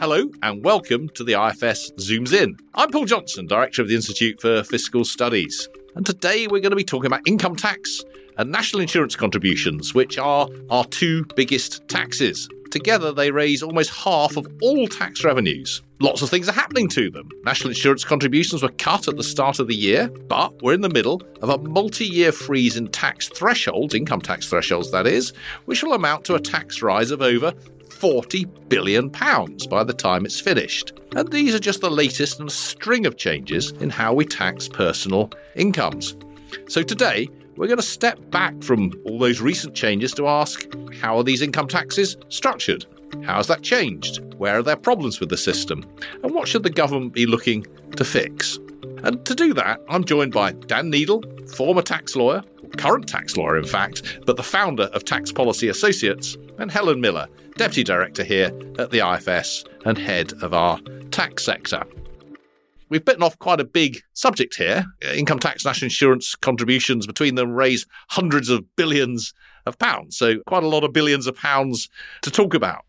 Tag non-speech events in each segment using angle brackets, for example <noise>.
Hello, and welcome to the IFS Zooms In. I'm Paul Johnson, Director of the Institute for Fiscal Studies. And today we're going to be talking about income tax and national insurance contributions, which are our two biggest taxes. Together, they raise almost half of all tax revenues. Lots of things are happening to them. National insurance contributions were cut at the start of the year, but we're in the middle of a multi year freeze in tax thresholds, income tax thresholds that is, which will amount to a tax rise of over 40 billion pounds by the time it's finished. And these are just the latest in a string of changes in how we tax personal incomes. So today, we're going to step back from all those recent changes to ask how are these income taxes structured? How has that changed? Where are there problems with the system? And what should the government be looking to fix? And to do that, I'm joined by Dan Neidle, former tax lawyer, current tax lawyer in fact, but the founder of Tax Policy Associates, and Helen Miller, Deputy Director here at the IFS and head of our tax sector. We've bitten off quite a big subject here. Income tax, national insurance contributions between them raise hundreds of billions of pounds. So, quite a lot of billions of pounds to talk about.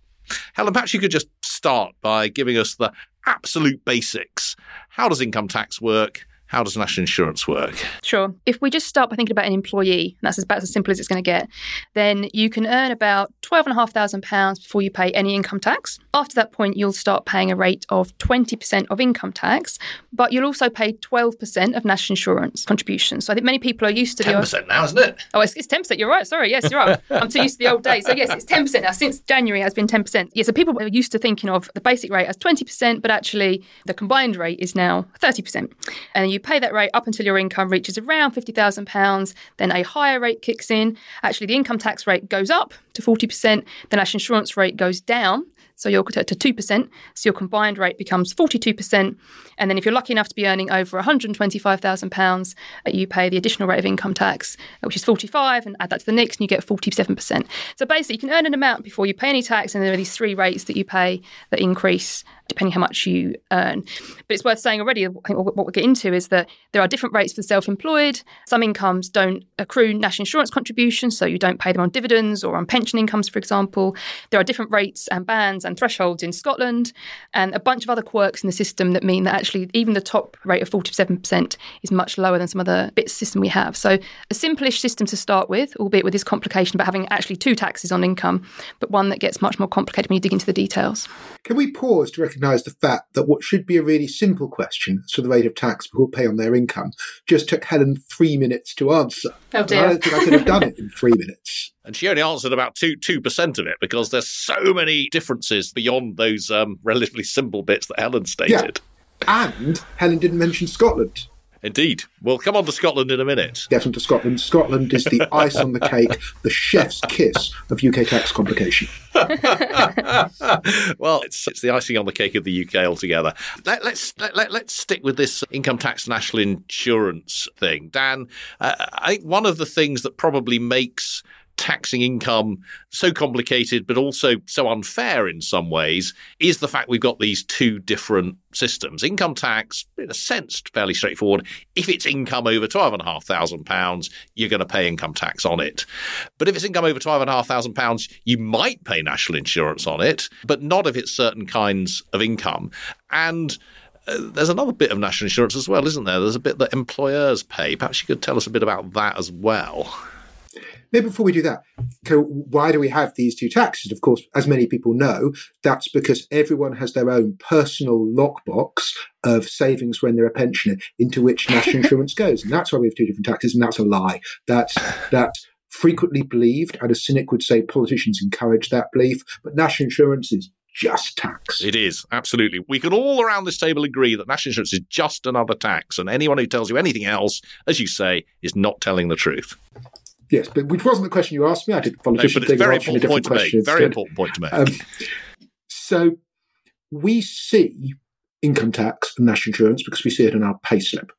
Helen, perhaps you could just start by giving us the absolute basics. How does income tax work? How does national insurance work? Sure. If we just start by thinking about an employee, and that's about as simple as it's going to get, then you can earn about £12,500 before you pay any income tax. After that point, you'll start paying a rate of 20% of income tax, but you'll also pay 12% of national insurance contributions. So I think many people are used to 10% the. 10% now, isn't it? Oh, it's, it's 10%. You're right. Sorry. Yes, you're right. <laughs> I'm too used to the old days. So, yes, it's 10% now. Since January, it has been 10%. Yeah, so people are used to thinking of the basic rate as 20%, but actually the combined rate is now 30%. And you pay that rate up until your income reaches around £50,000. Then a higher rate kicks in. Actually, the income tax rate goes up to 40%. The national insurance rate goes down so you're to, 2%. So your combined rate becomes 42%. And then if you're lucky enough to be earning over £125,000, uh, you pay the additional rate of income tax, uh, which is 45 and add that to the next and you get 47%. So basically you can earn an amount before you pay any tax and there are these three rates that you pay that increase depending how much you earn. But it's worth saying already, I think what we'll get into is that there are different rates for the self-employed. Some incomes don't accrue national insurance contributions, so you don't pay them on dividends or on pension incomes, for example. There are different rates and bands and thresholds in Scotland, and a bunch of other quirks in the system that mean that actually even the top rate of 47% is much lower than some other bits of system we have. So a simplish system to start with, albeit with this complication about having actually two taxes on income, but one that gets much more complicated when you dig into the details. Can we pause to recognise the fact that what should be a really simple question, so the rate of tax people pay on their income, just took Helen three minutes to answer. Oh dear. I don't think I could have done it in three minutes. <laughs> And she only answered about two two percent of it because there's so many differences beyond those um, relatively simple bits that Helen stated. Yeah. And Helen didn't mention Scotland. Indeed. We'll come on to Scotland in a minute. Get onto Scotland. Scotland is the <laughs> ice on the cake, the chef's kiss of UK tax complication. <laughs> well, it's, it's the icing on the cake of the UK altogether. Let, us let, let, let's stick with this income tax national insurance thing. Dan, uh, I think one of the things that probably makes taxing income so complicated but also so unfair in some ways is the fact we've got these two different systems. Income tax, in a sense, fairly straightforward. If it's income over £12,500, you're going to pay income tax on it. But if it's income over £12,500, you might pay national insurance on it, but not if it's certain kinds of income. And uh, there's another bit of national insurance as well, isn't there? There's a bit that employers pay. Perhaps you could tell us a bit about that as well. Maybe before we do that, why do we have these two taxes? Of course, as many people know, that's because everyone has their own personal lockbox of savings when they're a pensioner into which national <laughs> insurance goes. And that's why we have two different taxes, and that's a lie. That's that's frequently believed, and a cynic would say politicians encourage that belief, but national insurance is just tax. It is, absolutely. We can all around this table agree that national insurance is just another tax, and anyone who tells you anything else, as you say, is not telling the truth. Yes, but which wasn't the question you asked me. I did the politician no, but it's very important point to make. Very important point to make. Um, so we see income tax and national insurance because we see it in our payslip.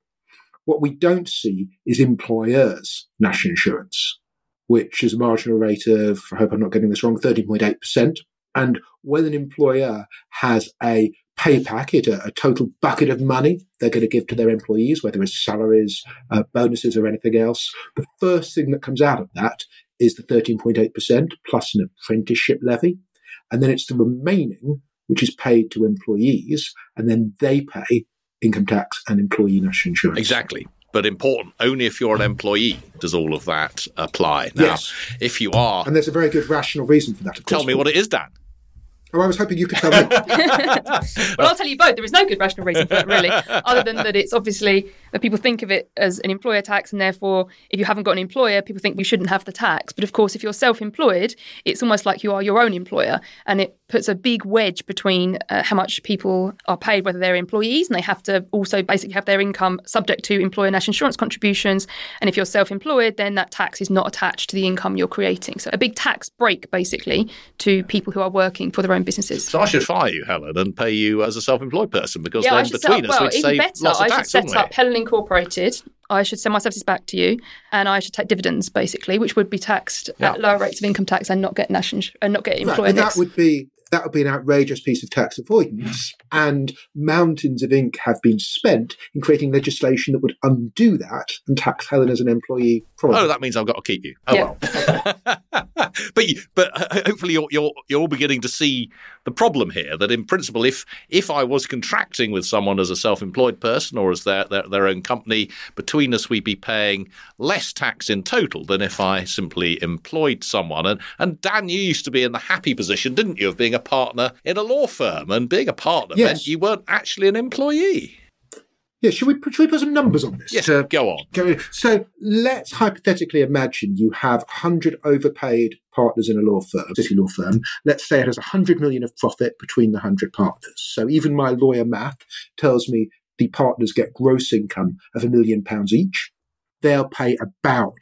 What we don't see is employers' national insurance, which is a marginal rate of, I hope I'm not getting this wrong, 13.8%. And when an employer has a pay packet, a, a, total bucket of money they're going to give to their employees, whether it's salaries, uh, bonuses, or anything else. The first thing that comes out of that is the 13.8% plus an apprenticeship levy. And then it's the remaining which is paid to employees, and then they pay income tax and employee national insurance. Exactly. But important, only if you're an employee does all of that apply. Now, Yes. if you are, And there's a very good rational reason for that. Of tell me what it is, Dan. Oh, I was hoping you could tell me. <laughs> well, I'll tell you both. There is no good rational reason for it, really, <laughs> other than that it's obviously that people think of it as an employer tax, and therefore, if you haven't got an employer, people think you shouldn't have the tax. But of course, if you're self-employed, it's almost like you are your own employer, and it puts a big wedge between uh, how much people are paid, whether they're employees, and they have to also basically have their income subject to employer national insurance contributions, and if you're self-employed, then that tax is not attached to the income you're creating. So a big tax break, basically, to people who are working for their own businesses. So I should fire you, Helen, and pay you as a self-employed person because Yeah, I then should set between up, us well, we'd even save better, lots of I should tax, set wouldn't we? up Helen Incorporated. I should send my services back to you, and I should take dividends basically, which would be taxed Yeah. at lower rates of income tax and not get national and not get Right, and that would be that would be an outrageous piece of tax avoidance, and mountains of ink have been spent in creating legislation that would undo that and tax Helen as an employee. Oh, Probably. Oh, that means I've got to keep you. Oh Yeah. well. <laughs> <laughs> but you, but uh, hopefully you're, you're you're all beginning to see the problem here. That in principle, if if I was contracting with someone as a self-employed person or as their their, their own company, between us we'd be paying less tax in total than if I simply employed someone. And and Dan, you used to be in the happy position, didn't you, of being a partner in a law firm, and being a partner Yes. meant you weren't actually an employee. Yeah, should we, should we put some numbers on this? Yes, to- go on. Go- So let's hypothetically imagine you have 100 overpaid partners in a law firm, city law firm. Let's say it has 100 million of profit between the 100 partners. So even my lawyer math tells me the partners get gross income of a million pounds each. They'll pay about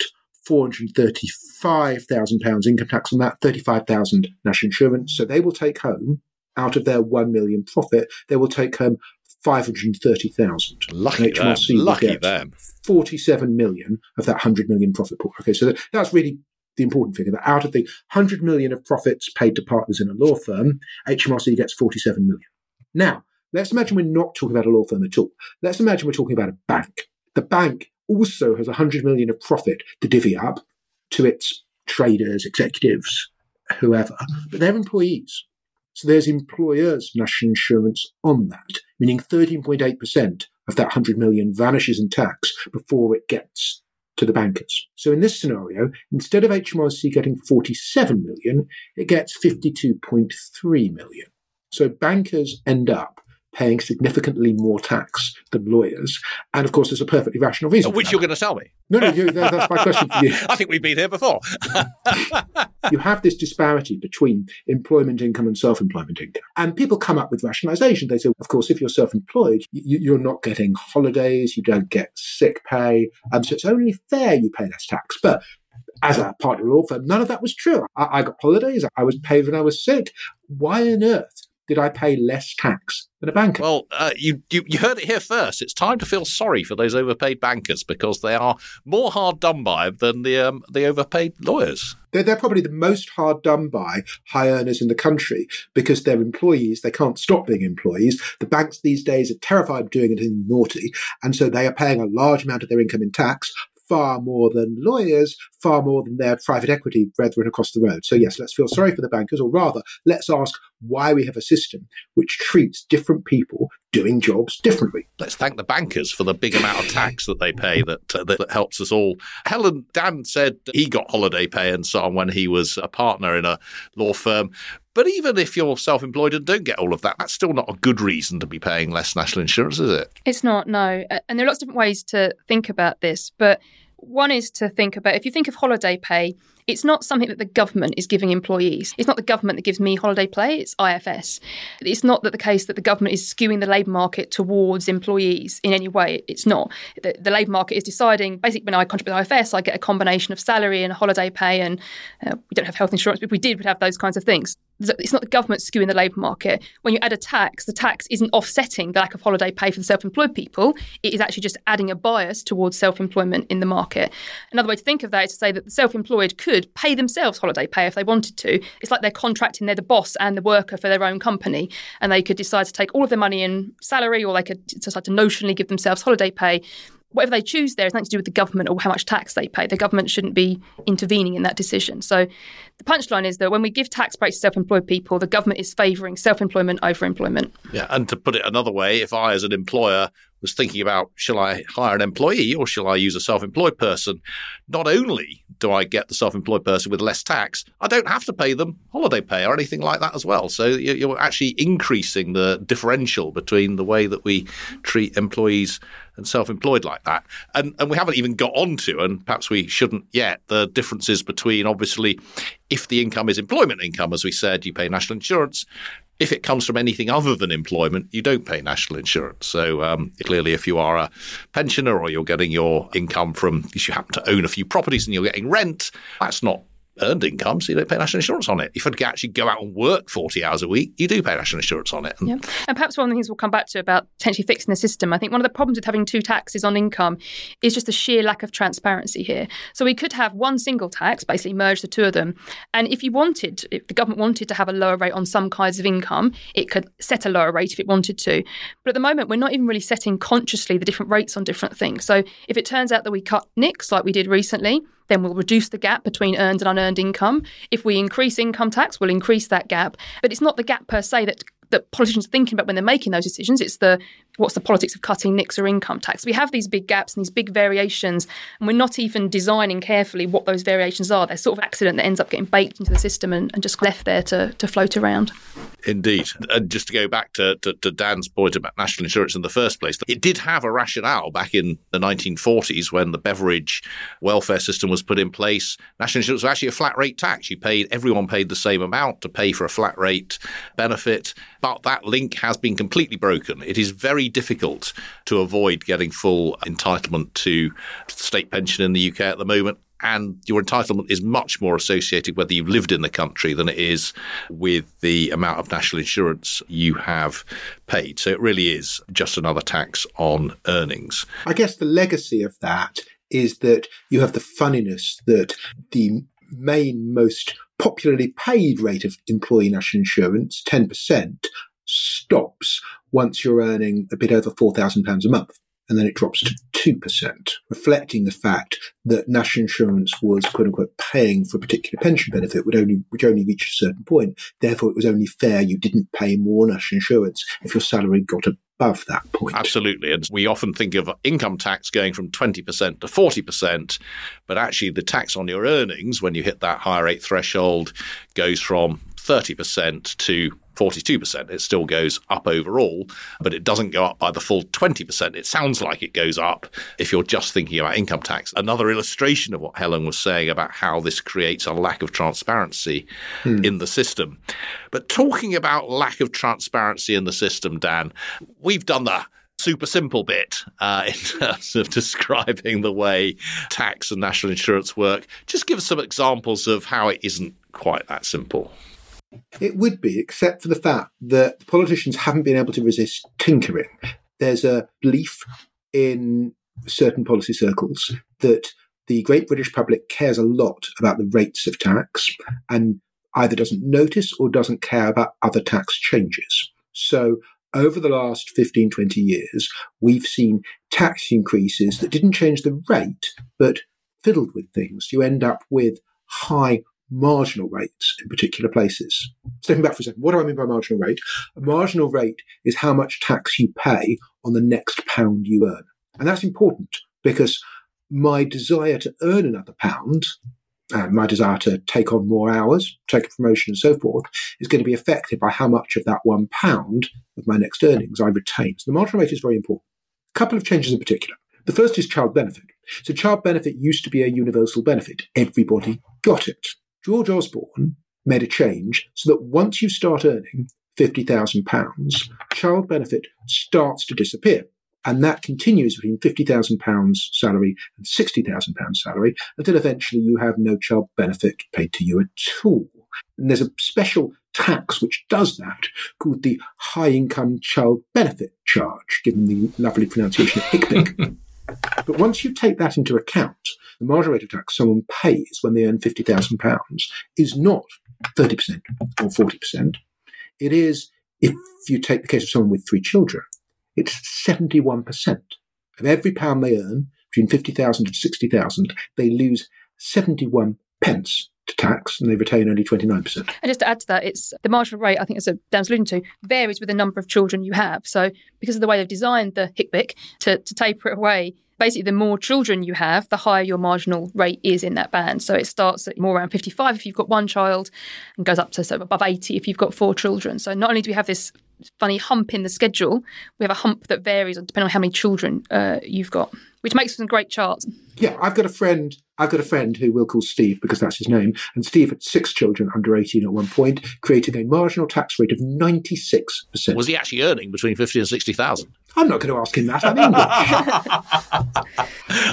435,000 pounds income tax on that, 35,000 national insurance. So they will take home out of their 1 million profit, they will take home 530,000. Lucky them. Lucky them. 47 million of that 100 million profit pool. Okay, so that's really the important figure that out of the 100 million of profits paid to partners in a law firm, HMRC gets 47 million. Now, let's imagine we're not talking about a law firm at all. Let's imagine we're talking about a bank. The bank also has 100 million of profit to divvy up to its traders, executives, whoever, but they're employees. So there's employers' national insurance on that, meaning 13.8% of that 100 million vanishes in tax before it gets to the bankers. So in this scenario, instead of HMRC getting 47 million, it gets 52.3 million. So bankers end up paying significantly more tax than lawyers. And of course, there's a perfectly rational reason. for Which you're going to tell me. No, no, you, that- that's my question for you. <laughs> I think we've been here before. <laughs> you have this disparity between employment income and self-employment income. And people come up with rationalization. They say, of course, if you're self-employed, you, you're not getting holidays, you don't get sick pay, and so it's only fair you pay less tax. But as a partner law firm, none of that was true. I, I got holidays, I was paid when I was sick. Why on earth did I pay less tax than a banker? Well, uh, you, you you heard it here first. It's time to feel sorry for those overpaid bankers because they are more hard done by than the um, the overpaid lawyers. They're, they're probably the most hard done by high earners in the country because they're employees. They can't stop being employees. The banks these days are terrified of doing anything naughty. And so they are paying a large amount of their income in tax, far more than lawyers, far more than their private equity brethren across the road. So, yes, let's feel sorry for the bankers, or rather, let's ask why we have a system which treats different people doing jobs differently. Let's thank the bankers for the big amount of tax that they pay that, uh, that that helps us all. Helen Dan said he got holiday pay and so on when he was a partner in a law firm. But even if you're self-employed and don't get all of that, that's still not a good reason to be paying less national insurance, is it? It's not, no. And there are lots of different ways to think about this. But one is to think about if you think of holiday pay, it's not something that the government is giving employees. It's not the government that gives me holiday pay, it's IFS. It's not that the case that the government is skewing the labour market towards employees in any way. It's not. The, the labour market is deciding, basically, when I contribute to IFS, I get a combination of salary and holiday pay, and uh, we don't have health insurance, but if we did, we'd have those kinds of things. It's not the government skewing the labour market. When you add a tax, the tax isn't offsetting the lack of holiday pay for the self employed people. It is actually just adding a bias towards self employment in the market. Another way to think of that is to say that the self employed could pay themselves holiday pay if they wanted to. It's like they're contracting, they're the boss and the worker for their own company. And they could decide to take all of their money in salary or they could decide to notionally give themselves holiday pay whatever they choose there is nothing to do with the government or how much tax they pay. The government shouldn't be intervening in that decision. So the punchline is that when we give tax breaks to self employed people, the government is favouring self employment over employment. Yeah, and to put it another way, if I, as an employer, was thinking about shall I hire an employee or shall I use a self employed person, not only do I get the self employed person with less tax, I don't have to pay them holiday pay or anything like that as well. So you're actually increasing the differential between the way that we treat employees and self-employed like that. And and we haven't even got onto, and perhaps we shouldn't yet, the differences between obviously if the income is employment income, as we said, you pay national insurance, if it comes from anything other than employment, you don't pay national insurance. So um, clearly, if you are a pensioner or you're getting your income from, if you happen to own a few properties and you're getting rent, that's not earned income, so you don't pay national insurance on it. If you actually go out and work 40 hours a week, you do pay national insurance on it. And, yeah. and perhaps one of the things we'll come back to about potentially fixing the system, I think one of the problems with having two taxes on income is just the sheer lack of transparency here. So we could have one single tax, basically merge the two of them. And if you wanted, if the government wanted to have a lower rate on some kinds of income, it could set a lower rate if it wanted to. But at the moment, we're not even really setting consciously the different rates on different things. So if it turns out that we cut NICs like we did recently, then we'll reduce the gap between earned and unearned income. If we increase income tax, we'll increase that gap. But it's not the gap per se that that politicians are thinking about when they're making those decisions. It's the what's the politics of cutting NICs or income tax. We have these big gaps and these big variations, and we're not even designing carefully what those variations are. They're sort of accident that ends up getting baked into the system and, and just left there to, to float around. Indeed. And just to go back to, to, to, Dan's point about national insurance in the first place, it did have a rationale back in the 1940s when the Beveridge welfare system was put in place. National insurance was actually a flat rate tax. You paid, everyone paid the same amount to pay for a flat rate benefit, but that link has been completely broken. It is very difficult to avoid getting full entitlement to state pension in the UK at the moment and your entitlement is much more associated whether you've lived in the country than it is with the amount of national insurance you have paid. So it really is just another tax on earnings. I guess the legacy of that is that you have the funniness that the main most popularly paid rate of employee national insurance, 10%, stops once you're earning a bit over £4,000 a month and then it drops to 2%, reflecting the fact that national insurance was, quote unquote, paying for a particular pension benefit, which only, which only reached a certain point. Therefore, it was only fair you didn't pay more national insurance if your salary got above that point. Absolutely. And we often think of income tax going from 20% to 40%, but actually the tax on your earnings, when you hit that higher rate threshold, goes from 30% to 42%. It still goes up overall, but it doesn't go up by the full 20%. It sounds like it goes up if you're just thinking about income tax. Another illustration of what Helen was saying about how this creates a lack of transparency hmm. in the system. But talking about lack of transparency in the system, Dan, we've done the super simple bit uh, <laughs> in terms of describing the way tax and national insurance work. Just give us some examples of how it isn't quite that simple. It would be, except for the fact that politicians haven't been able to resist tinkering. There's a belief in certain policy circles that the great British public cares a lot about the rates of tax and either doesn't notice or doesn't care about other tax changes. So over the last 15, 20 years, we've seen tax increases that didn't change the rate, but fiddled with things. You end up with high marginal rates in particular places. Stepping back for a second, what do I mean by marginal rate? A marginal rate is how much tax you pay on the next pound you earn. And that's important because my desire to earn another pound my desire to take on more hours, take a promotion and so forth is going to be affected by how much of that one pound of my next earnings I retain. So the marginal rate is very important. A couple of changes in particular. The first is child benefit. So child benefit used to be a universal benefit. Everybody got it. George Osborne made a change so that once you start earning £50,000, child benefit starts to disappear. And that continues between £50,000 salary and £60,000 salary until eventually you have no child benefit paid to you at all. And there's a special tax which does that called the High Income Child Benefit Charge, given the lovely pronunciation of HICBIC. <laughs> but once you take that into account, the marginal rate of tax someone pays when they earn £50,000 is not 30% or 40%. It is, if you take the case of someone with three children, it's 71%. of every pound they earn between 50,000 and 60,000, they lose 71 pence to tax and they retain only 29%. And just to add to that, it's the marginal rate, I think as Dan's alluding to, varies with the number of children you have. So because of the way they've designed the HICBIC to, to taper it away, basically the more children you have, the higher your marginal rate is in that band. So it starts at more around 55 if you've got one child and goes up to so above 80 if you've got four children. So not only do we have this funny hump in the schedule, we have a hump that varies depending on how many children uh, you've got, which makes some great charts. Yeah, I've got a friend. I've got a friend who we'll call Steve because that's his name. And Steve had six children under 18 at one point, creating a marginal tax rate of 96%. Was he actually earning between 50 and 60,000? I'm not going to ask him that. I'm English.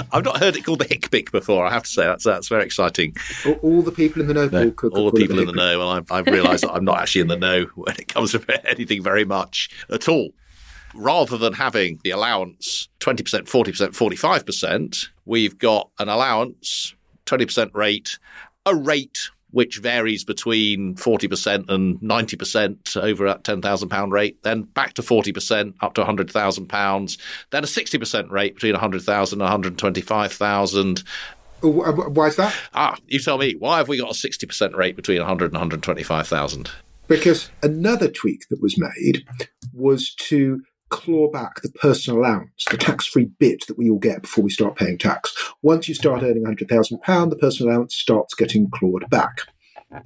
<laughs> I've not heard it called the HICBIC before. I have to say that's that's very exciting. All, all the people in the know, No, could- could all the call it people in the know, and I've, I've realised that I'm not actually in the know <laughs> when it comes to anything very much at all. Rather than having the allowance 20%, 40%, 45%, we've got an allowance, 20% rate, a rate which varies between 40% and 90% over at £10,000 rate, then back to 40% up to £100,000, then a 60% rate between 100,000 and 125,000, Oh, wh- wh- Why is that? Ah, you tell me, why have we got a 60% rate between 100 and 125,000? Because another tweak that was made was to claw back the personal allowance, the tax free bit that we all get before we start paying tax. Once you start earning £100,000, the personal allowance starts getting clawed back.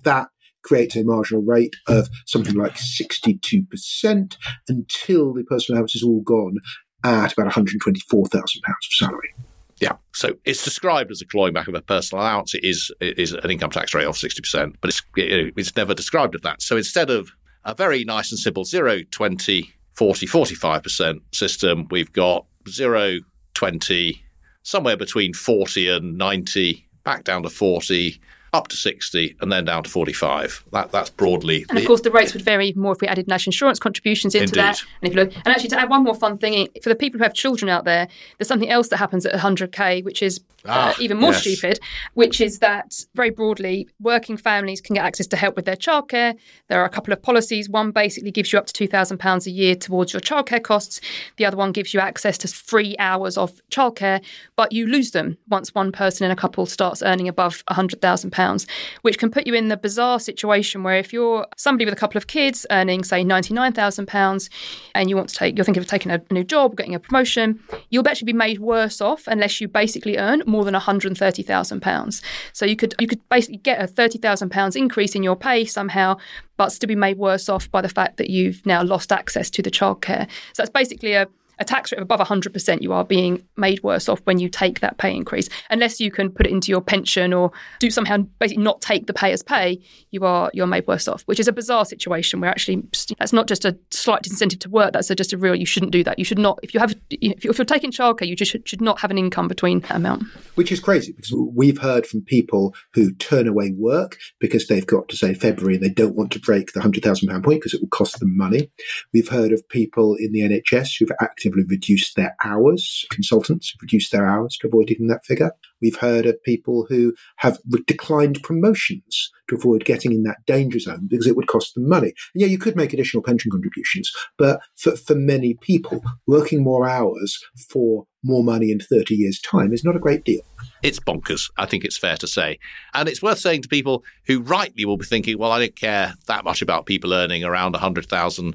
That creates a marginal rate of something like 62% until the personal allowance is all gone at about £124,000 of salary. Yeah. So it's described as a clawing back of a personal allowance. It is it is an income tax rate of 60%, but it's it- it's never described as that. So instead of a very nice and simple 0, 20, 40, 45% system, we've got 0, 20, somewhere between 40 and 90, back down to 40, up to 60, and then down to 45. That That's broadly And of course, the rates would vary even more if we added national insurance contributions into Indeed. that. And if you look, and actually, to add one more fun thing for the people who have children out there, there's something else that happens at 100k, which is uh, Ah, even more yes. stupid, which is that very broadly, working families can get access to help with their childcare. There are a couple of policies. One basically gives you up to two thousand pounds a year towards your childcare costs. The other one gives you access to free hours of childcare, but you lose them once one person in a couple starts earning above hundred thousand pounds, which can put you in the bizarre situation where if you're somebody with a couple of kids earning say ninety nine thousand pounds, and you want to take, you're thinking of taking a new job, getting a promotion, you'll actually be made worse off unless you basically earn more than thirty thousand pounds. So you could you could basically get a thirty thousand pounds increase in your pay somehow, but still be made worse off by the fact that you've now lost access to the childcare. So that's basically a a tax rate of above 100%, you are being made worse off when you take that pay increase. Unless you can put it into your pension or do somehow basically not take the payer's pay, you are you're made worse off, which is a bizarre situation where actually that's not just a slight disincentive to work, that's a, just a real, you shouldn't do that. You should not, if you have, if you're, taking childcare, you just should, should not have an income between that amount. Which is crazy because we've heard from people who turn away work because they've got to say February and they don't want to break the £100,000 point because it will cost them money. We've heard of people in the NHS who've actively reduced their hours, consultants have reduced their hours to avoid hitting that figure. We've heard of people who have declined promotions to avoid getting in that danger zone because it would cost them money. And yeah, you could make additional pension contributions, but for, for many people, working more hours for more money in 30 years' time is not a great deal. It's bonkers. I think it's fair to say. And it's worth saying to people who rightly will be thinking, well, I don't care that much about people earning around a £100,000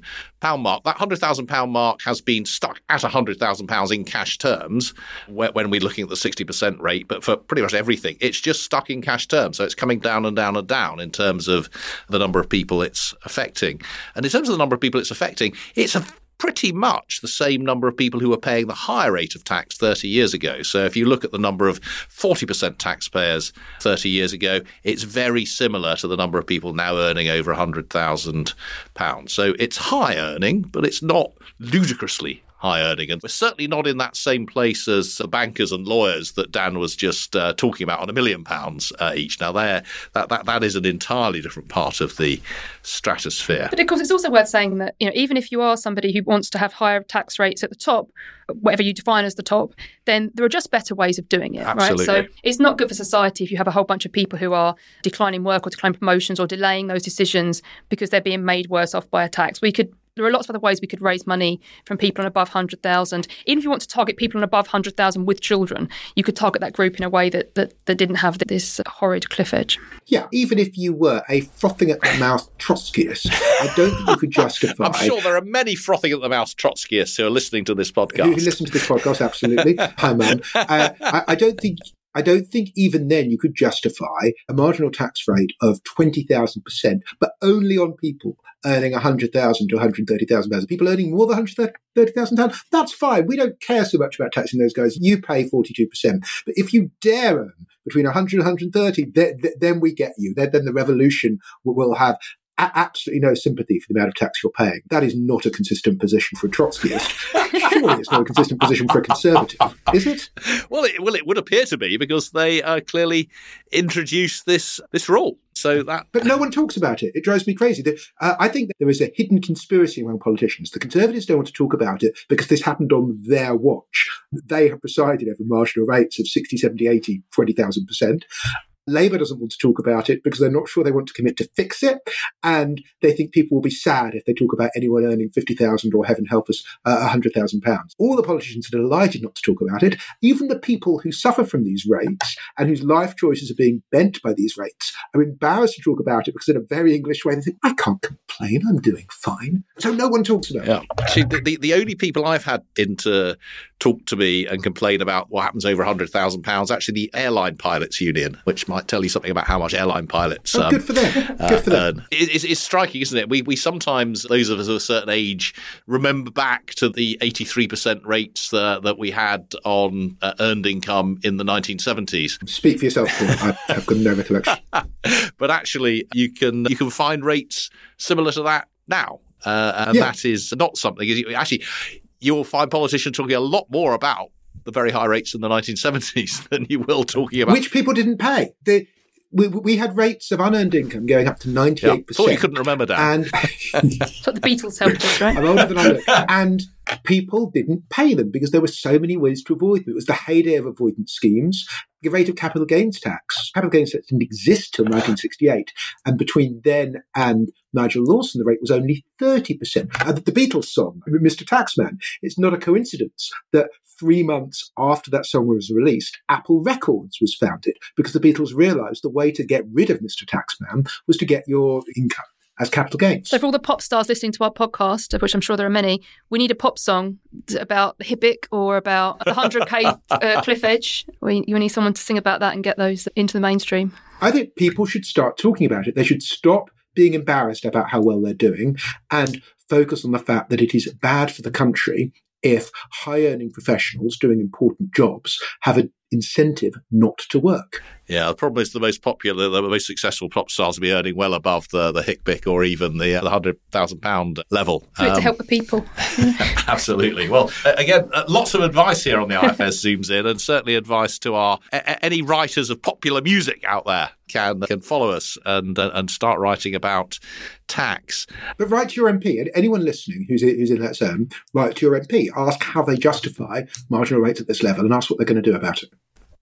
mark. That £100,000 mark has been stuck at £100,000 in cash terms when we're looking at the 60% rate, but for pretty much everything, it's just stuck in cash terms. So it's coming down and down and down in terms of the number of people it's affecting. And in terms of the number of people it's affecting, it's a pretty much the same number of people who were paying the higher rate of tax 30 years ago. So if you look at the number of 40% taxpayers 30 years ago, it's very similar to the number of people now earning over £100,000. So it's high earning, but it's not ludicrously high earning. And we're certainly not in that same place as the bankers and lawyers that Dan was just uh, talking about on a million pounds uh, each. Now, there, that, that, that is an entirely different part of the stratosphere. But of course, it's also worth saying that you know even if you are somebody who wants to have higher tax rates at the top, whatever you define as the top, then there are just better ways of doing it, Absolutely. right? So it's not good for society if you have a whole bunch of people who are declining work or declining promotions or delaying those decisions because they're being made worse off by a tax. We could There are lots of other ways we could raise money from people on above 100,000. Even if you want to target people on above 100,000 with children, you could target that group in a way that, that, that didn't have this horrid cliff edge. Yeah, even if you were a frothing at the mouth Trotskyist, I don't think you could justify. I'm sure there are many frothing at the mouth Trotskyists who are listening to this podcast. Who listen to this podcast, absolutely. <laughs> Hi, man. Uh, I, I don't think I don't think even then you could justify a marginal tax rate of 20,000%, but only on people earning 100,000 to 130,000 pounds. People earning more than 130,000 pounds, that's fine. We don't care so much about taxing those guys. You pay 42%. But if you dare earn between 100 and 130, then, then we get you. Then, then the revolution will have absolutely no sympathy for the amount of tax you're paying. That is not a consistent position for a Trotskyist. Surely it's not a consistent position for a conservative, is it? Well, it, well, it would appear to be because they uh, clearly introduced this this rule. So that, but no one talks about it. It drives me crazy. Uh, I think that there is a hidden conspiracy among politicians. The Conservatives don't want to talk about it because this happened on their watch. They have presided over marginal rates of 60, 70, 80, 20,000 percent. Labour doesn't want to talk about it because they're not sure they want to commit to fix it. And they think people will be sad if they talk about anyone earning 50,000 or heaven help us, uh, 100,000 pounds. All the politicians are delighted not to talk about it. Even the people who suffer from these rates and whose life choices are being bent by these rates are embarrassed to talk about it because in a very English way they think, I can't complain, I'm doing fine. So no one talks about yeah. it. See, the, the, the only people I've had into talk to me and complain about what happens over £100,000, actually the Airline Pilots Union, which might tell you something about how much airline pilots oh, um, good for them. Good for them. Uh, it, it's, striking, isn't it? We, we sometimes, those of us of a certain age, remember back to the 83% rates uh, that we had on uh, earned income in the 1970s. Speak for yourself, Paul. I have got no recollection. <laughs> but actually, you can you can find rates similar to that now. Uh, and yeah. that is not something. Actually, you will find politicians talking a lot more about the very high rates in the 1970s <laughs> than you will talking about. Which people didn't pay. The, we, we had rates of unearned income going up to 98%. Yeah, thought you couldn't remember that. And That's what the Beatles helped us, right? <laughs> I'm older than I look. And people didn't pay them because there were so many ways to avoid them. It was the heyday of avoidance schemes. The rate of capital gains tax. Capital gains tax didn't exist till 1968. And between then and Nigel Lawson, the rate was only 30%. And the Beatles song, Mr. Taxman, it's not a coincidence that three months after that song was released, Apple Records was founded because the Beatles realized the way to get rid of Mr. Taxman was to get your income as capital gains. So, for all the pop stars listening to our podcast, of which I'm sure there are many, we need a pop song about the Hippick or about the 100k <laughs> uh, cliff edge. We, you need someone to sing about that and get those into the mainstream. I think people should start talking about it. They should stop being embarrassed about how well they're doing and focus on the fact that it is bad for the country if high earning professionals doing important jobs have an incentive not to work. Yeah, the problem is the most popular, the most successful pop stars will be earning well above the the HICBIC or even the, uh, the hundred thousand pound level. Um, to help the people. <laughs> <laughs> absolutely. Well, again, uh, lots of advice here on the IFS <laughs> zooms in, and certainly advice to our a- any writers of popular music out there can can follow us and uh, and start writing about tax. But write to your MP. Anyone listening who's who's in that zone, write to your MP. Ask how they justify marginal rates at this level, and ask what they're going to do about it.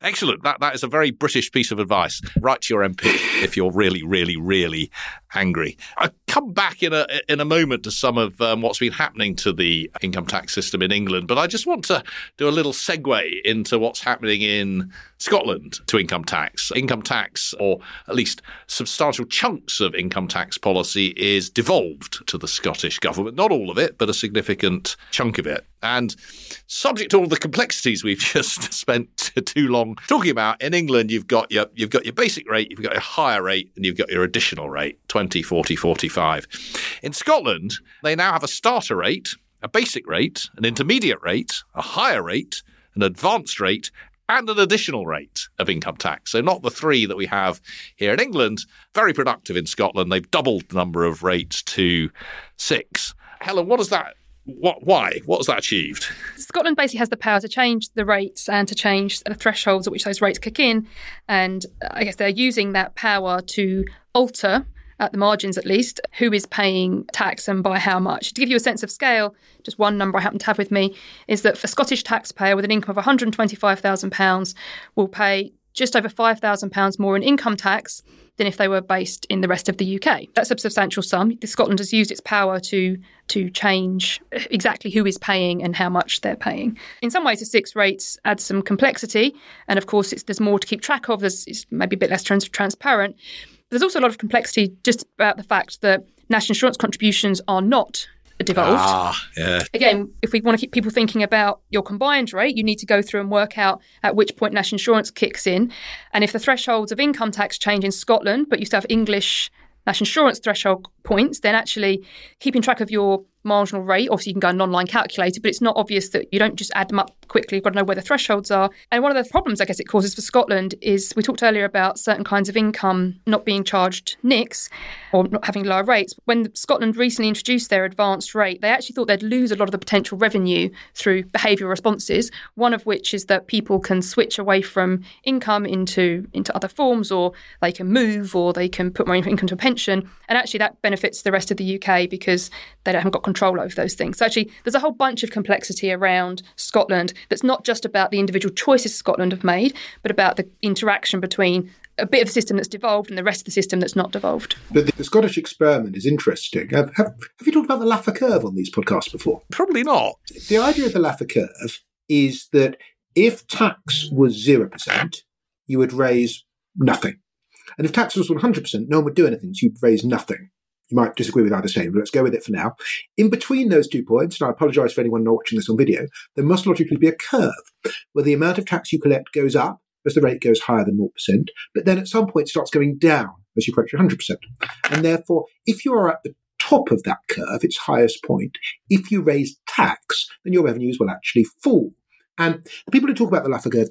Excellent. That that is a very British piece of advice. Write to your MP if you're really, really, really angry. I come back in a in a moment to some of um, what's been happening to the income tax system in England, but I just want to do a little segue into what's happening in Scotland to income tax. Income tax, or at least substantial chunks of income tax policy, is devolved to the Scottish government. Not all of it, but a significant chunk of it. And subject to all the complexities we've <laughs> just spent too long talking about, in England you've got your you've got your basic rate, you've got your higher rate, and you've got your additional rate, 20, 40, 45. In Scotland, they now have a starter rate, a basic rate, an intermediate rate, a higher rate, an advanced rate, and an additional rate of income tax. So, not the three that we have here in England. Very productive in Scotland. They've doubled the number of rates to six. Helen, what does that what, why? What has that achieved? Scotland basically has the power to change the rates and to change the thresholds at which those rates kick in. And I guess they're using that power to alter at the margins at least, who is paying tax and by how much. To give you a sense of scale, just one number I happen to have with me is that for Scottish taxpayer with an income of £125,000 will pay just over £5,000 more in income tax than if they were based in the rest of the UK. That's a substantial sum. Scotland has used its power to to change exactly who is paying and how much they're paying. In some ways, the six rates add some complexity, and of course, there's more to keep track of. There's it's maybe a bit less trans- transparent. There's also a lot of complexity just about the fact that national insurance contributions are not devolved. Ah, yeah. Again, if we want to keep people thinking about your combined rate, you need to go through and work out at which point national insurance kicks in. And if the thresholds of income tax change in Scotland, but you still have English national insurance threshold points, then actually keeping track of your marginal rate. Obviously, you can go an online calculator, but it's not obvious that you don't just add them up quickly. You've got to know where the thresholds are. And one of the problems, I guess, it causes for Scotland is we talked earlier about certain kinds of income not being charged NICs or not having lower rates. When Scotland recently introduced their advanced rate, they actually thought they'd lose a lot of the potential revenue through behavioural responses. One of which is that people can switch away from income into into other forms, or they can move, or they can put more income to a pension. And actually, that benefits the rest of the UK because they haven't got control over those things. So actually, there's a whole bunch of complexity around Scotland that's not just about the individual choices Scotland have made, but about the interaction between a bit of the system that's devolved and the rest of the system that's not devolved. But the, the Scottish experiment is interesting. Have, have, have, you talked about the Laffer curve on these podcasts before? Probably not. The idea of the Laffer curve is that if tax was 0%, you would raise nothing. And if tax was 100%, no one would do anything, so you'd raise nothing. You might disagree with either statement, but let's go with it for now. In between those two points, and I apologize for anyone not watching this on video, there must logically be a curve where the amount of tax you collect goes up as the rate goes higher than 0%, but then at some point starts going down as you approach 100%. And therefore, if you are at the top of that curve, its highest point, if you raise tax, then your revenues will actually fall. And the people who talk about the Laffer curve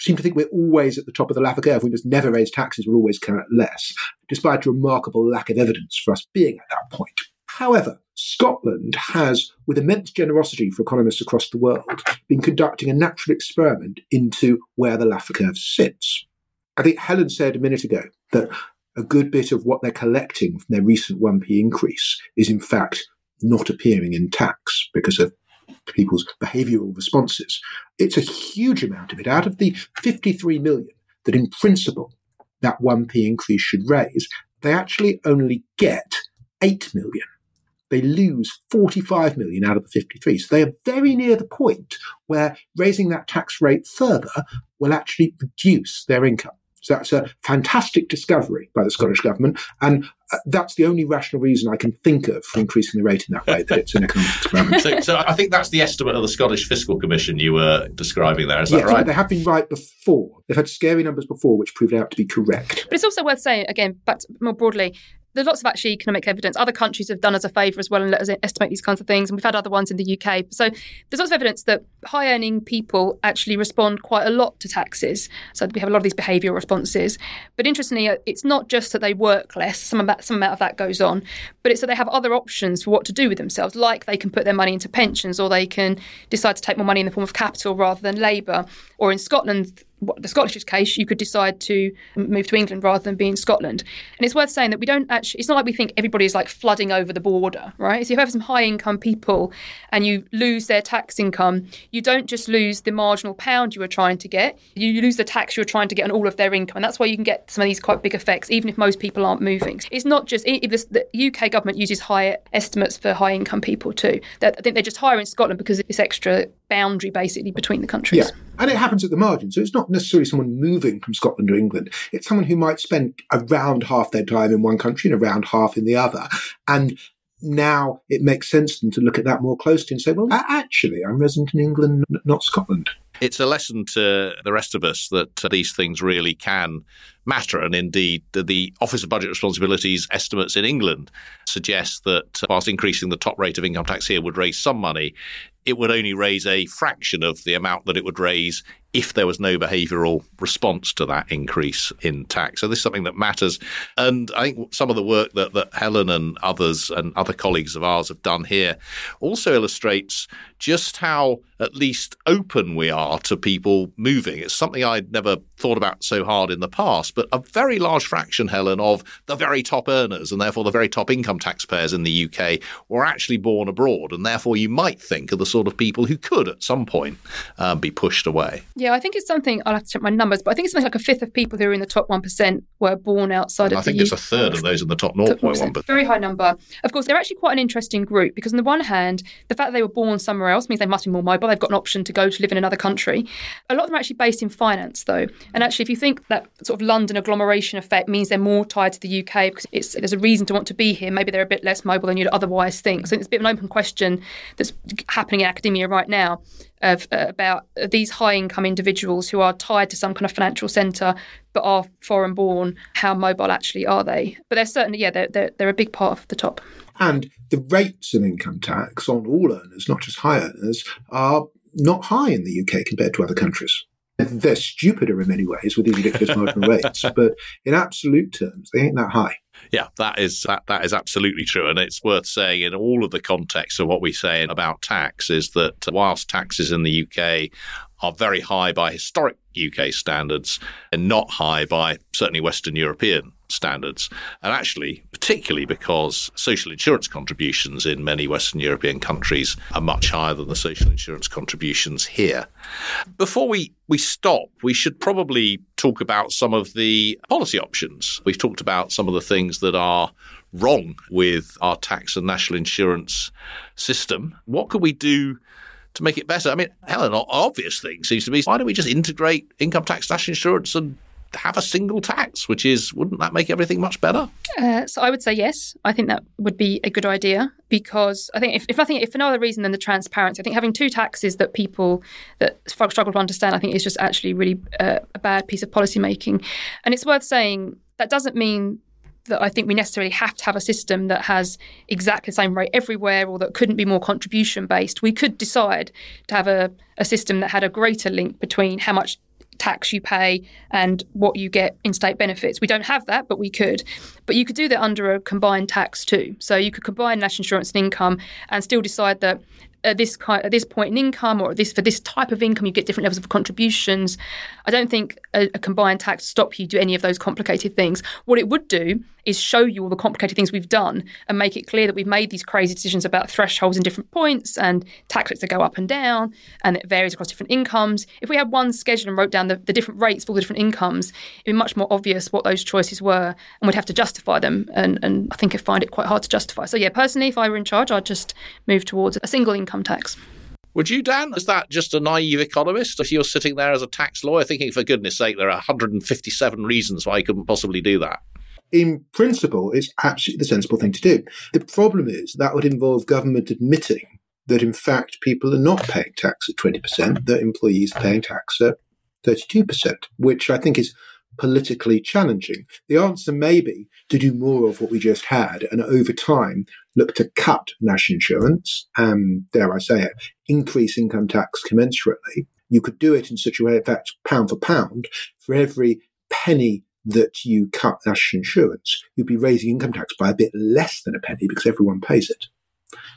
seem to think we're always at the top of the Laffer curve. We must never raise taxes, we'll always collect less, despite a remarkable lack of evidence for us being at that point. However, Scotland has, with immense generosity for economists across the world, been conducting a natural experiment into where the Laffer curve sits. I think Helen said a minute ago that a good bit of what they're collecting from their recent 1p increase is in fact not appearing in tax because of people's behavioural responses. It's a huge amount of it. Out of the 53 million that in principle that 1p increase should raise, they actually only get 8 million. They lose 45 million out of the 53. So they are very near the point where raising that tax rate further will actually reduce their income. So that's a fantastic discovery by the Scottish government, and uh, that's the only rational reason I can think of for increasing the rate in that way. That it's an economic <laughs> experiment. so, so, I think that's the estimate of the Scottish Fiscal Commission you were describing there. Is that yes, right? They have been right before. They've had scary numbers before, which proved out to be correct. But it's also worth saying again, but more broadly, there's lots of actually economic evidence. Other countries have done us a favour as well and let us estimate these kinds of things. And we've had other ones in the UK. So there's lots of evidence that high earning people actually respond quite a lot to taxes. So we have a lot of these behavioural responses. But interestingly, uh, it's not just that they work less, some amount, some amount of that goes on, but it's that they have other options for what to do with themselves, like they can put their money into pensions or they can decide to take more money in the form of capital rather than labour. Or in Scotland, the Scottish case, you could decide to move to England rather than be in Scotland. And it's worth saying that we don't actually, it's not like we think everybody is like flooding over the border, right? So if you have some high income people and you lose their tax income, you don't just lose the marginal pound you were trying to get, you lose the tax you were trying to get on all of their income. And that's why you can get some of these quite big effects, even if most people aren't moving. It's not just, the UK government uses higher estimates for high income people too. I think they're just higher in Scotland because this extra boundary basically between the countries. Yeah. And it happens at the margin. So it's not necessarily someone moving from Scotland to England. It's someone who might spend around half their time in one country and around half in the other. And now it makes sense to them to look at that more closely and say, well, actually, I'm resident in England, not Scotland. It's a lesson to the rest of us that these things really can matter. And indeed, the, the, Office of Budget Responsibility's estimates in England suggest that whilst increasing the top rate of income tax here would raise some money, it would only raise a fraction of the amount that it would raise if there was no behavioural response to that increase in tax. So this is something that matters. And I think some of the work that, that Helen and others and other colleagues of ours have done here also illustrates just how at least open we are to people moving. It's something I'd never thought about so hard in the past, but a very large fraction, Helen, of the very top earners and therefore the very top income taxpayers in the UK were actually born abroad. And therefore you might think of the sort of people who could at some point um, be pushed away. Yeah, I think it's something, I'll have to check my numbers, but I think it's something like a fifth of people who are in the top 1% were born outside I of I think the it's a third of those in the top 0.1. But Very high number. Of course, they're actually quite an interesting group because, on the one hand, the fact that they were born somewhere else means they must be more mobile. They've got an option to go to live in another country. A lot of them are actually based in finance, though. And actually, if you think that sort of London agglomeration effect means they're more tied to the UK because it's, there's a reason to want to be here, maybe they're a bit less mobile than you'd otherwise think. So it's a bit of an open question that's happening in academia right now of uh, about these high income individuals who are tied to some kind of financial centre but are foreign born. How mobile actually are they? But they're certainly yeah they're, they're they're a big part of the top. And the rates of income tax on all earners, not just high earners, are not high in the UK compared to other countries. They're stupider in many ways with these ridiculous marginal rates, <laughs> but in absolute terms, they ain't that high. Yeah, that is that, that is absolutely true, and it's worth saying in all of the context of what we say about tax is that whilst taxes in the UK are very high by historic UK standards and not high by certainly Western European standards. And actually, particularly because social insurance contributions in many Western European countries are much higher than the social insurance contributions here. Before we, we stop, we should probably talk about some of the policy options. We've talked about some of the things that are wrong with our tax and national insurance system. What could we do to make it better? I mean, Helen, an obvious thing seems to be why don't we just integrate income tax, national insurance, and have a single tax, which is, wouldn't that make everything much better? Uh, so I would say yes. I think that would be a good idea because I think if, if nothing, if for no other reason than the transparency, I think having two taxes that people that struggle to understand, I think is just actually really uh, a bad piece of policy making. And it's worth saying that doesn't mean that I think we necessarily have to have a system that has exactly the same rate everywhere or that couldn't be more contribution based. We could decide to have a, a system that had a greater link between how much tax you pay and what you get in state benefits. We don't have that, but we could. But you could do that under a combined tax too. So you could combine national insurance and income and still decide that at this kind, at this point in income or this for this type of income you get different levels of contributions. I don't think a, a combined tax stop you do any of those complicated things. What it would do is show you all the complicated things we've done and make it clear that we've made these crazy decisions about thresholds and different points and tax rates that go up and down and it varies across different incomes. If we had one schedule and wrote down the, the different rates for all the different incomes, it'd be much more obvious what those choices were and we'd have to justify them. And, and I think I find it quite hard to justify. So, yeah, personally, if I were in charge, I'd just move towards a single income tax. Would you, Dan? Is that just a naive economist? If you're sitting there as a tax lawyer thinking, for goodness sake, there are 157 reasons why you couldn't possibly do that? In principle, it's absolutely the sensible thing to do. The problem is that would involve government admitting that, in fact, people are not paying tax at 20%, that employees are paying tax at 32%, which I think is politically challenging. The answer may be to do more of what we just had and over time look to cut national insurance and, dare I say it, increase income tax commensurately. You could do it in such a way, in fact, pound for pound, for every penny that you cut national insurance, you'd be raising income tax by a bit less than a penny because everyone pays it.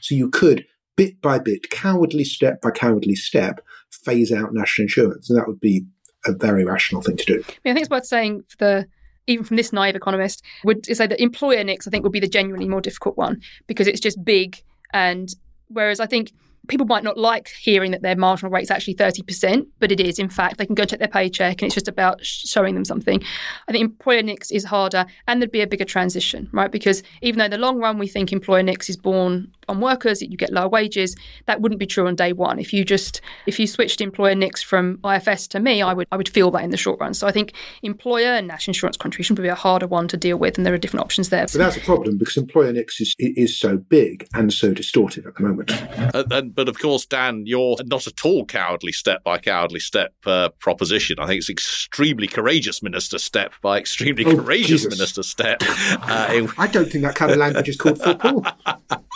So you could, bit by bit, cowardly step by cowardly step, phase out national insurance. And that would be a very rational thing to do. I mean, I think it's worth saying for the even from this naive economist, would say that employer NICs I think would be the genuinely more difficult one because it's just big and whereas I think people might not like hearing that their marginal rate is actually 30%, but it is. In fact, they can go check their paycheck and it's just about showing them something. I think employer NICs is harder and there'd be a bigger transition, right? Because even though in the long run we think employer NICs is borne on workers, you get lower wages, that wouldn't be true on day one. If you just, if you switched employer NICs from IFS to me, I would, I would feel that in the short run. So I think employer and national insurance contribution would be a harder one to deal with and there are different options there. But that's a problem because employer NICs is, is so big and so distorted at the moment. Uh, and but of course, Dan, you're not at all cowardly step by cowardly step uh, proposition. I think it's extremely courageous minister step by extremely oh, courageous Jesus. minister step. <laughs> Uh, in... I don't think that kind of language is called football.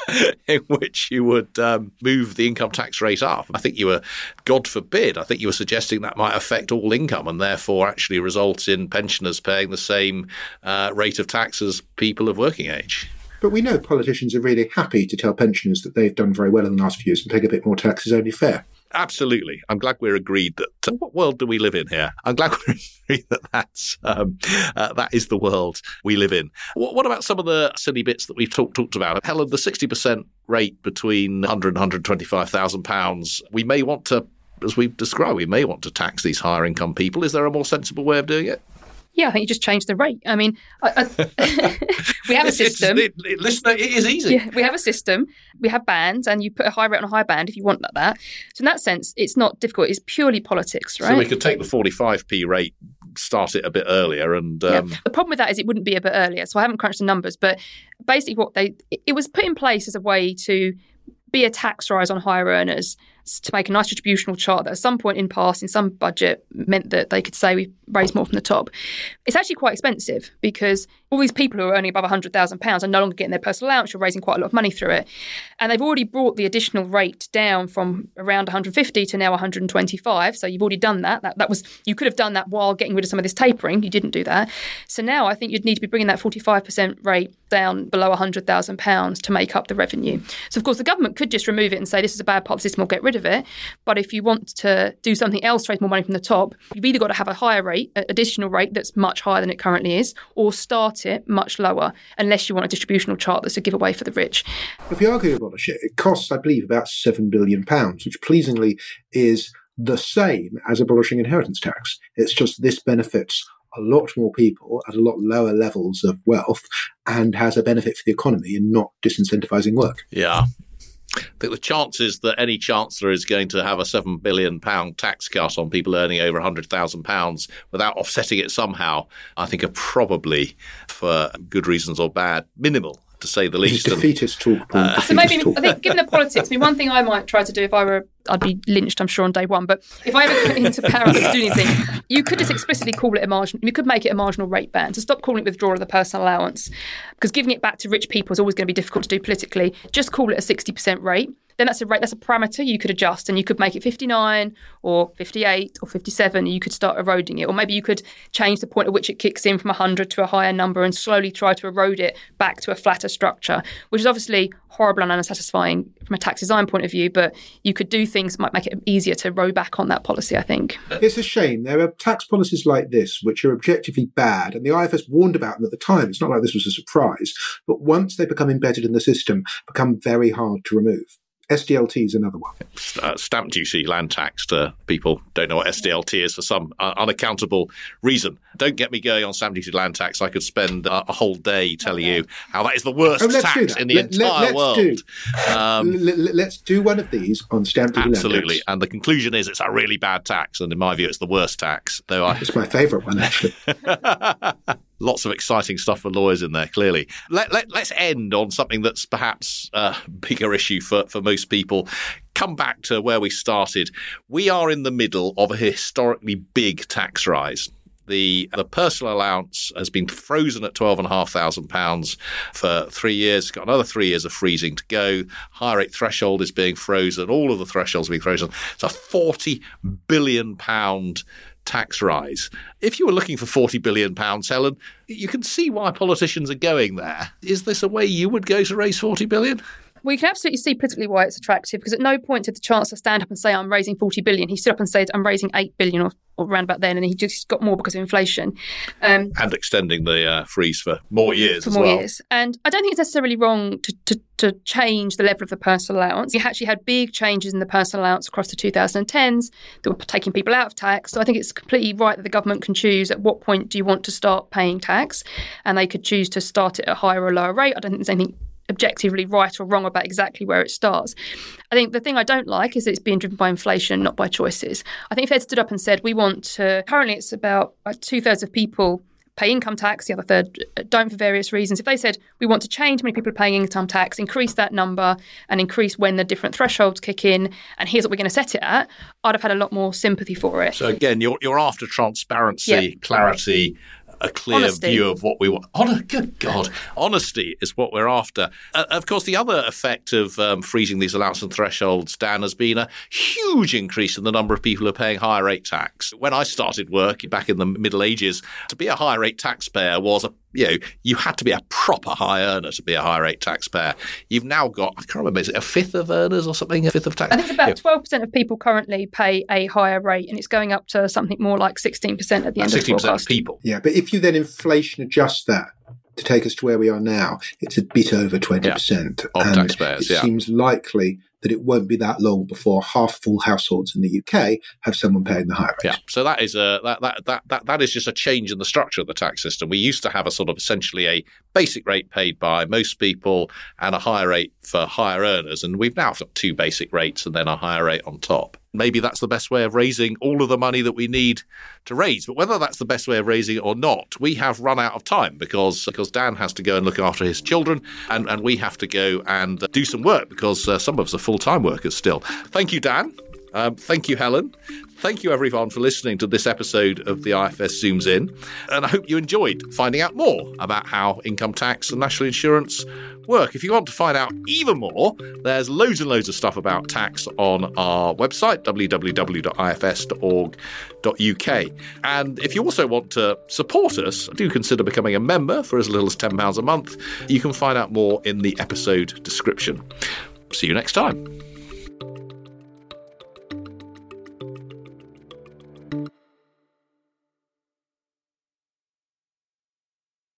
<laughs> in which you would um, move the income tax rate up. I think you were, God forbid, I think you were suggesting that might affect all income and therefore actually result in pensioners paying the same uh, rate of tax as people of working age. But we know politicians are really happy to tell pensioners that they've done very well in the last few years and paying a bit more tax is only fair. Absolutely. I'm glad we're agreed that what world do we live in here? I'm glad <laughs> we're agreed that that's, um, uh, that is the world we live in. What, what, about some of the silly bits that we've talk, talked about? Helen, the 60% rate between 100 and 125,000 pounds, we may want to as we've described, we may want to tax these higher income people. Is there a more sensible way of doing it? Yeah, I think you just change the rate. I mean, I, I, <laughs> <laughs> we have a system. It, it, listener, it is easy. Yeah, we have a system. We have bands, and you put a high rate on a high band if you want that. So in that sense, it's not difficult. It's purely politics, right? So we could take the 45p rate, start it a bit earlier, and um... yeah. the problem with that is it wouldn't be a bit earlier. So I haven't crunched the numbers, but basically, what they it was put in place as a way to be a tax rise on higher earners to make a nice distributional chart that at some point in past in some budget meant that they could say we raised more from the top. It's actually quite expensive because all these people who are earning above £100,000 are no longer getting their personal allowance. You're raising quite a lot of money through it. And they've already brought the additional rate down from around 150 to now 125. So you've already done that. That, that was You could have done that while getting rid of some of this tapering. You didn't do that. So now I think you'd need to be bringing that 45% rate down below £100,000 to make up the revenue. So, of course, the government could just remove it and say this is a bad system, we'll get rid of it. But if you want to do something else, raise more money from the top, you've either got to have a higher rate, additional rate that's much higher than it currently is, or start it much lower, unless you want a distributional chart that's a giveaway for the rich. If you argue abolish it, it costs, I believe, about £7 billion, which pleasingly is the same as abolishing inheritance tax. It's just this benefits a lot more people at a lot lower levels of wealth and has a benefit for the economy in not disincentivizing work. Yeah. Think the chances that any chancellor is going to have a seven billion pound tax cut on people earning over hundred thousand pounds without offsetting it somehow, I think are probably, for good reasons or bad, minimal to say the least. defeatist talk. Uh, defeatist so maybe talk. I think, given the politics, I mean, one thing I might try to do if I were, I'd be lynched, I'm sure, on day one. But if I ever get into power to do anything, you could just explicitly call it a marginal. You could make it a marginal rate ban to stop calling it withdrawal of the personal allowance, because giving it back to rich people is always going to be difficult to do politically. Just call it a 60% rate then that's a rate, that's a parameter you could adjust, and you could make it 59 or 58 or 57. And you could start eroding it, or maybe you could change the point at which it kicks in from 100 to a higher number and slowly try to erode it back to a flatter structure, which is obviously horrible and unsatisfying from a tax design point of view. But you could do things that might make it easier to row back on that policy. I think it's a shame there are tax policies like this which are objectively bad, and the IFS warned about them at the time. It's not like this was a surprise, but once they become embedded in the system, become very hard to remove. SDLT is another one. Uh, stamp duty, land tax to people don't know what SDLT is for some uh, unaccountable reason. Don't get me going on stamp duty, land tax. I could spend uh, a whole day telling okay. you how that is the worst oh, tax in the let, entire let, world. Do, um, let's do one of these on stamp duty. Absolutely, and the conclusion is it's a really bad tax, and in my view, it's the worst tax. Though I, it's my favourite one actually. <laughs> lots of exciting stuff for lawyers in there, clearly. Let, let, us end on something that's perhaps uh, a <laughs> bigger issue for, for most people. Come back to where we started. We are in the middle of a historically big tax rise. The, the personal allowance has been frozen at £12,500 for three years. got another three years of freezing to go. Higher rate threshold is being frozen. All of the thresholds are being frozen. It's a £40 billion tax rise. If you were looking for 40 billion pounds, Helen, you can see why politicians are going there. Is this a way you would go to raise 40 billion? Well, you can absolutely see politically why it's attractive because at no point did the Chancellor stand up and say, I'm raising 40 billion. He stood up and said, I'm raising 8 billion or, or around about then, and he just got more because of inflation. Um, and extending the uh, freeze for more years for more well. years. And I don't think it's necessarily wrong to, to, to change the level of the personal allowance. You actually had big changes in the personal allowance across the 2010s that were taking people out of tax. So I think it's completely right that the government can choose at what point do you want to start paying tax, and they could choose to start it at a higher or lower rate. I don't think there's anything objectively right or wrong about exactly where it starts. I think the thing I don't like is it's being driven by inflation, not by choices. I think if they'd stood up and said, we want to, currently it's about two thirds of people pay income tax, the other third uh, don't for various reasons. If they said, we want to change how many people are paying income tax, increase that number and increase when the different thresholds kick in, and here's what we're going to set it at, I'd have had a lot more sympathy for it. So again, you're, you're after transparency, yeah. clarity, a clear Honesty. view of what we want. Oh, good God. Honesty is what we're after. Uh, of course, the other effect of um, freezing these allowance and thresholds, Dan, has been a huge increase in the number of people who are paying higher rate tax. When I started work back in the Middle Ages, to be a higher rate taxpayer was a you know, you had to be a proper high earner to be a high rate taxpayer. You've now got, I can't remember, is it a fifth of earners or something? A fifth of tax? I think about twelve percent of people currently pay a higher rate, and it's going up to something more like sixteen percent at the end 16% of the forecast. Of people. Yeah, but if you then inflation adjust that to take us to where we are now, it's a bit over twenty percent yeah, of taxpayers. It yeah. seems likely that it won't be that long before half full households in the UK have someone paying the higher rate. Yeah, so that is a that, that that that that is just a change in the structure of the tax system. We used to have a sort of essentially a basic rate paid by most people and a higher rate for higher earners, and we've now got two basic rates and then a higher rate on top. Maybe that's the best way of raising all of the money that we need to raise. But whether that's the best way of raising it or not, we have run out of time because because Dan has to go and look after his children, and, and we have to go and do some work because uh, some of us are full time workers still. Thank you, Dan. Um, thank you, Helen. Thank you, everyone, for listening to this episode of the IFS Zooms In. And I hope you enjoyed finding out more about how income tax and national insurance work. If you want to find out even more, there's loads and loads of stuff about tax on our website, www.ifs.org.uk. And if you also want to support us, do consider becoming a member for as little as £10 a month. You can find out more in the episode description. See you next time.